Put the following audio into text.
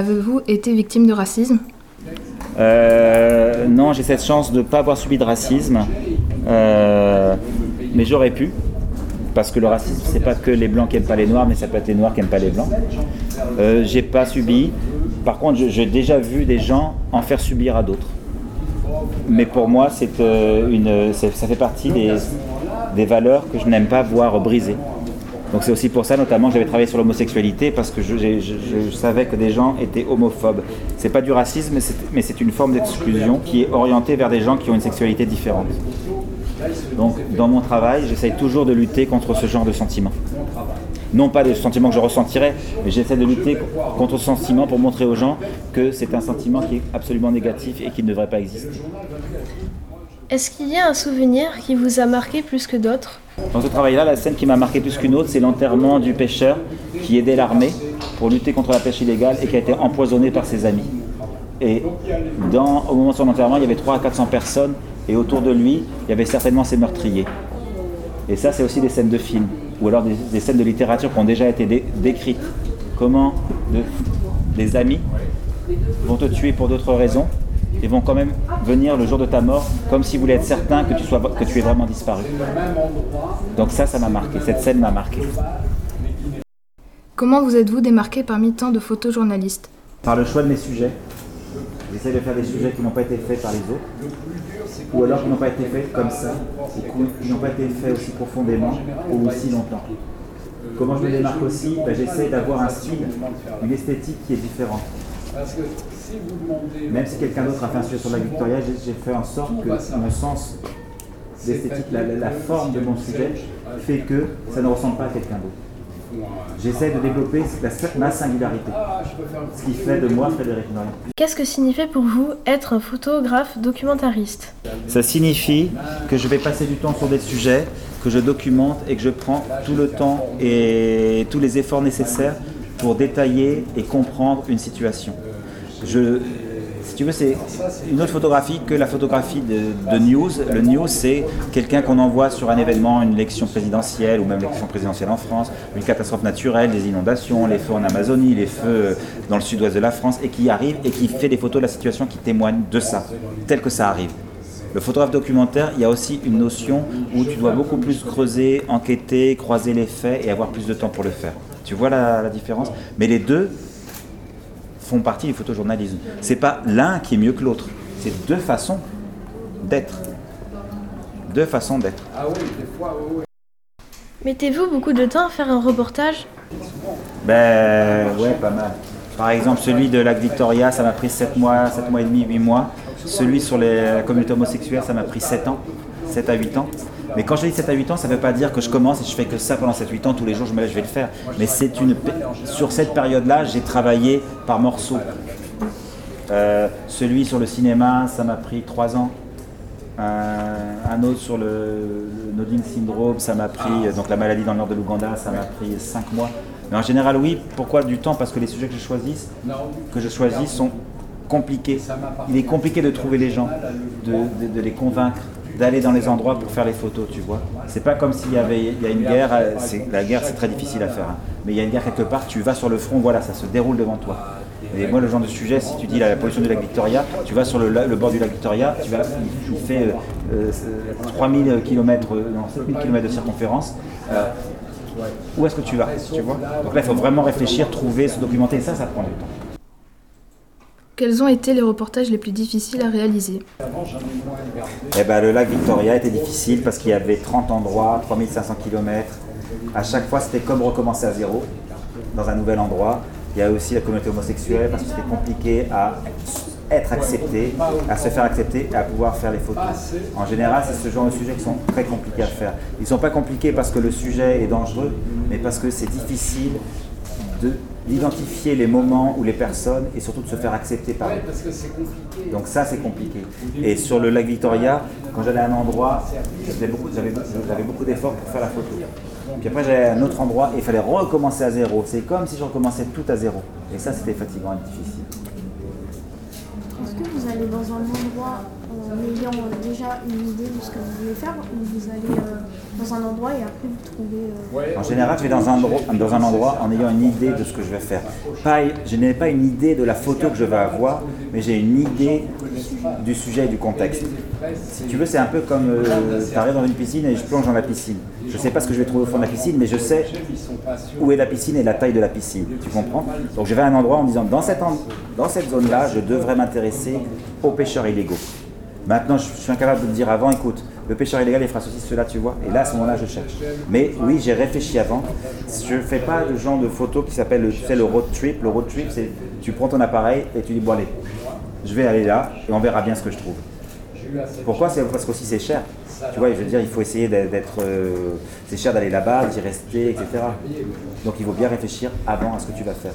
Avez-vous été victime de racisme Euh, non, j'ai cette chance de ne pas avoir subi de racisme, Euh, mais j'aurais pu, parce que le racisme, c'est pas que les blancs qui aiment pas les noirs, mais ça peut être les noirs qui aiment pas les blancs. Euh, j'ai pas subi. Par contre, j'ai déjà vu des gens en faire subir à d'autres. Mais pour moi, c'est euh, une, ça fait partie des valeurs que je n'aime pas voir brisées. Donc c'est aussi pour ça notamment que j'avais travaillé sur l'homosexualité parce que je, savais que des gens étaient homophobes. C'est pas du racisme, mais c'est, mais c'est une forme d'exclusion qui est orientée vers des gens qui ont une sexualité différente. Donc dans mon travail, j'essaye toujours de lutter contre ce genre de sentiments. Non pas des sentiments que je ressentirais, mais j'essaie de lutter contre ce sentiment pour montrer aux gens que c'est un sentiment qui est absolument négatif et qui ne devrait pas exister. Est-ce qu'il y a un souvenir qui vous a marqué plus que d'autres? Dans ce travail-là, la scène qui m'a marqué plus qu'une autre, c'est l'enterrement du pêcheur qui aidait l'armée pour lutter contre la pêche illégale et qui a été empoisonné par ses amis. Et au moment de son enterrement, il y avait 300 à 400 personnes et autour de lui, il y avait certainement ses meurtriers. Et ça, c'est aussi des scènes de films ou alors des, scènes de littérature qui ont déjà été dé- décrites. Comment de- des amis vont te tuer pour d'autres raisons et vont quand même venir le jour de ta mort comme s'ils voulaient être certains que tu, sois, que tu es vraiment disparu. Donc ça, ça m'a marqué. Cette scène m'a marqué. Comment vous êtes-vous démarqué parmi tant de photojournalistes? Par le choix de mes sujets, j'essaie de faire des sujets qui n'ont pas été faits par les autres, ou alors qui n'ont pas été faits comme ça, et qui n'ont pas été faits aussi profondément ou aussi longtemps. Comment je me démarque aussi? Ben, J'essaie d'avoir un style, une esthétique qui est différente. Même si quelqu'un d'autre a fait un sujet sur la Victoria, j'ai fait en sorte que mon sens d'esthétique, la, la- la forme de mon sujet, fait que ça ne ressemble pas à quelqu'un d'autre. J'essaie de développer la- ma singularité, ce qui fait de moi Frédéric Norian. Qu'est-ce que signifie pour vous être un photographe documentariste? Ça signifie que je vais passer du temps sur des sujets, que je documente et que je prends tout le temps et tous les efforts nécessaires pour détailler et comprendre une situation. Je, si tu veux, c'est une autre photographie que la photographie de, de news. Le news, c'est quelqu'un qu'on envoie sur un événement, une élection présidentielle ou même l'élection présidentielle en France, une catastrophe naturelle, des inondations, les feux en Amazonie, les feux dans le sud-ouest de la France, et qui arrive et qui fait des photos de la situation qui témoignent de ça, tel que ça arrive. Le photographe documentaire, il y a aussi une notion où tu dois beaucoup plus creuser, enquêter, croiser les faits et avoir plus de temps pour le faire. Tu vois la, la différence? Mais les deux font partie du photojournalisme. C'est pas l'un qui est mieux que l'autre. C'est deux façons d'être. Deux façons d'être. Mettez-vous beaucoup de temps à faire un reportage? Ben ouais, pas mal. Par exemple, celui de Lac Victoria, ça m'a pris 7 mois, 7 mois et demi, 8 mois. Celui sur les, la communauté homosexuelle, ça m'a pris 7 ans, 7 à 8 ans. Mais quand je dis 7 à 8 ans, ça ne veut pas dire que je commence et je fais que ça pendant 7-8 ans, tous les jours je me lève, je vais le faire. Mais c'est une sur cette période-là, j'ai travaillé par morceaux. Euh, celui sur le cinéma, ça m'a pris 3 ans. Un, un autre sur le, nodding syndrome, ça m'a pris, donc la maladie dans le nord de l'Ouganda, ça m'a pris 5 mois. Mais en général, oui. Pourquoi du temps? Parce que les sujets que je choisis, que je choisis sont compliqués. Il est compliqué de trouver les gens, de, les convaincre, d'aller dans les endroits pour faire les photos, tu vois. C'est pas comme s'il y avait il y une guerre, euh, la guerre c'est très difficile à faire, hein. mais il y a une guerre quelque part, tu vas sur le front, voilà, ça se déroule devant toi. Et moi, le genre de sujet, si tu dis la, pollution du lac Victoria, tu vas sur le, bord du lac Victoria, tu vas, il fait euh, euh, 3000 km, non, 7000 km de circonférence. euh, où est-ce que tu vas tu vois Donc là, il faut vraiment réfléchir, trouver, se documenter, et ça, ça prend du temps. Quels ont été les reportages les plus difficiles à réaliser Eh ben, le lac Victoria était difficile parce qu'il y avait 30 endroits, 3500 km. À chaque fois, c'était comme recommencer à zéro, dans un nouvel endroit. Il y a aussi la communauté homosexuelle parce que c'était compliqué à être accepté, à se faire accepter et à pouvoir faire les photos. En général, c'est ce genre de sujets qui sont très compliqués à faire. Ils ne sont pas compliqués parce que le sujet est dangereux, mais parce que c'est difficile de- d'identifier les moments ou les personnes et surtout de se faire accepter par eux. Donc ça, c'est compliqué. Et sur le lac Victoria, quand j'allais à un endroit, j'avais beaucoup, beaucoup d'efforts pour faire la photo. Puis après, j'allais à un autre endroit et il fallait recommencer à zéro. C'est comme si je recommençais tout à zéro. Et ça, c'était fatigant et difficile. Que vous allez dans un endroit en ayant déjà une idée de ce que vous voulez faire ou vous allez euh, dans un endroit et après vous trouvez. euh, En général, je vais dans un, endroit, dans un endroit en ayant une idée de ce que je vais faire. Pas, je n'ai pas une idée de la photo que je vais avoir, mais j'ai une idée du sujet et du contexte. Si tu veux, c'est un peu comme tu arrives dans une piscine et je plonge dans la piscine. Je ne sais pas ce que je vais trouver au fond de la piscine, mais je sais où est la piscine et la taille de la piscine. Tu comprends? Donc je vais à un endroit en me disant, dans cette, zone-là, je devrais m'intéresser aux pêcheurs illégaux. Maintenant, je suis incapable de te dire avant, écoute, le pêcheur illégal, il fera ceci, cela, tu vois. Et là, à ce moment-là, je cherche. Mais oui, j'ai réfléchi avant. Je ne fais pas le genre de photo qui s'appelle le, tu sais, le road trip. Le road trip, c'est tu prends ton appareil et tu dis, bon allez, je vais aller là et on verra bien ce que je trouve. Pourquoi C'est parce qu'aussi c'est cher. Tu vois, je veux dire, il faut essayer d'être. euh, c'est cher d'aller là-bas, d'y rester, etc. Donc il faut bien réfléchir avant à ce que tu vas faire.